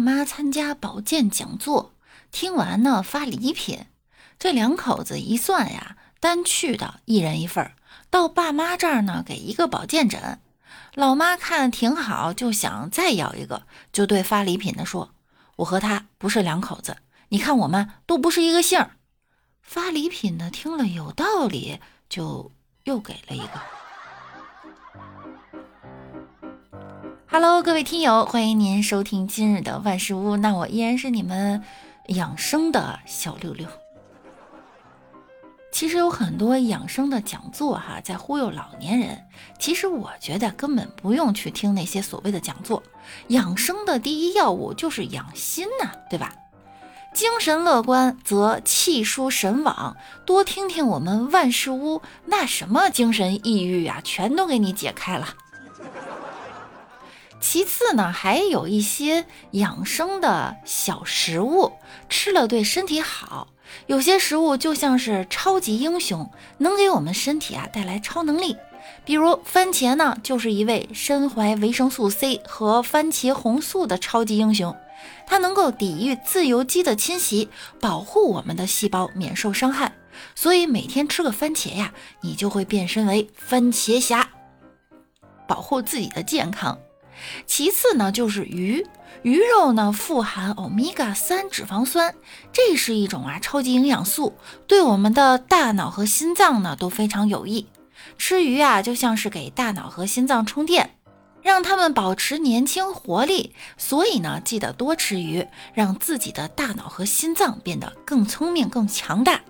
妈参加保健讲座，听完呢发礼品。这两口子一算呀，单去的一人一份儿，到爸妈这儿呢给一个保健枕。老妈看挺好，就想再要一个，就对发礼品的说：“我和他不是两口子，你看我们都不是一个姓儿。”发礼品的听了有道理，就又给了一个。Hello，各位听友，欢迎您收听今日的万事屋。那我依然是你们养生的小六六。其实有很多养生的讲座哈，在忽悠老年人。其实我觉得根本不用去听那些所谓的讲座。养生的第一要务就是养心呐，对吧？精神乐观则气舒神往。多听听我们万事屋，那什么精神抑郁啊，全都给你解开了。其次呢，还有一些养生的小食物，吃了对身体好。有些食物就像是超级英雄，能给我们身体啊带来超能力。比如番茄呢，就是一位身怀维生素 C 和番茄红素的超级英雄，它能够抵御自由基的侵袭，保护我们的细胞免受伤害。所以每天吃个番茄呀，你就会变身为番茄侠，保护自己的健康。其次呢，就是鱼，鱼肉呢富含欧米伽三脂肪酸，这是一种啊超级营养素，对我们的大脑和心脏呢都非常有益。吃鱼啊，就像是给大脑和心脏充电，让他们保持年轻活力。所以呢，记得多吃鱼，让自己的大脑和心脏变得更聪明、更强大。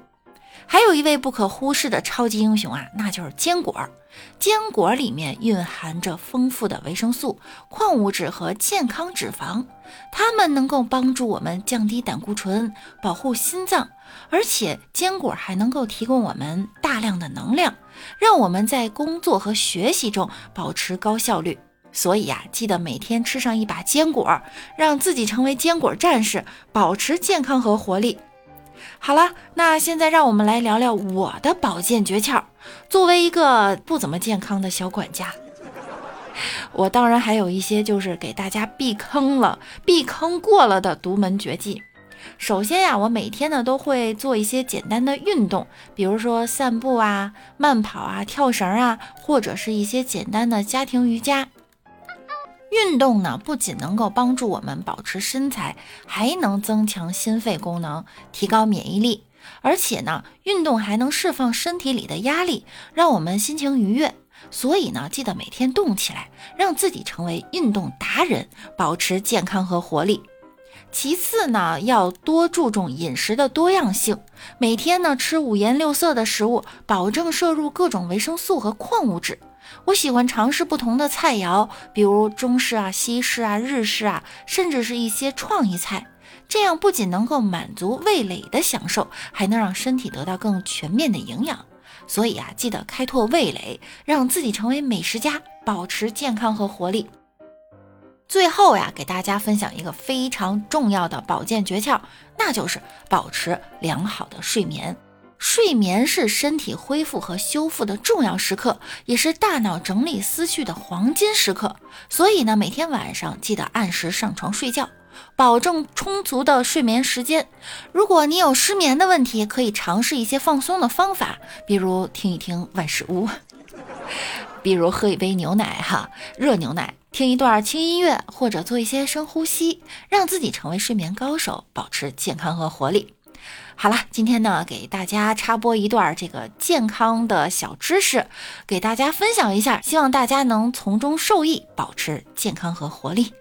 还有一位不可忽视的超级英雄啊，那就是坚果。坚果里面蕴含着丰富的维生素、矿物质和健康脂肪，它们能够帮助我们降低胆固醇，保护心脏。而且坚果还能够提供我们大量的能量，让我们在工作和学习中保持高效率。所以呀，记得每天吃上一把坚果，让自己成为坚果战士，保持健康和活力。好了，那现在让我们来聊聊我的保健诀窍。作为一个不怎么健康的小管家，我当然还有一些就是给大家避坑了、避坑过了的独门绝技。首先呀，我每天呢都会做一些简单的运动，比如说散步啊、慢跑啊、跳绳啊，或者是一些简单的家庭瑜伽。运动呢，不仅能够帮助我们保持身材，还能增强心肺功能，提高免疫力。而且呢，运动还能释放身体里的压力，让我们心情愉悦。所以呢，记得每天动起来，让自己成为运动达人，保持健康和活力。其次呢，要多注重饮食的多样性，每天呢吃五颜六色的食物，保证摄入各种维生素和矿物质。我喜欢尝试不同的菜肴，比如中式啊、西式啊、日式啊，甚至是一些创意菜。这样不仅能够满足味蕾的享受，还能让身体得到更全面的营养。所以啊，记得开拓味蕾，让自己成为美食家，保持健康和活力。最后呀，给大家分享一个非常重要的保健诀窍，那就是保持良好的睡眠。睡眠是身体恢复和修复的重要时刻，也是大脑整理思绪的黄金时刻。所以呢，每天晚上记得按时上床睡觉，保证充足的睡眠时间。如果你有失眠的问题，可以尝试一些放松的方法，比如听一听万事屋，比如喝一杯牛奶哈，热牛奶，听一段轻音乐，或者做一些深呼吸，让自己成为睡眠高手，保持健康和活力。好了，今天呢，给大家插播一段这个健康的小知识，给大家分享一下，希望大家能从中受益，保持健康和活力。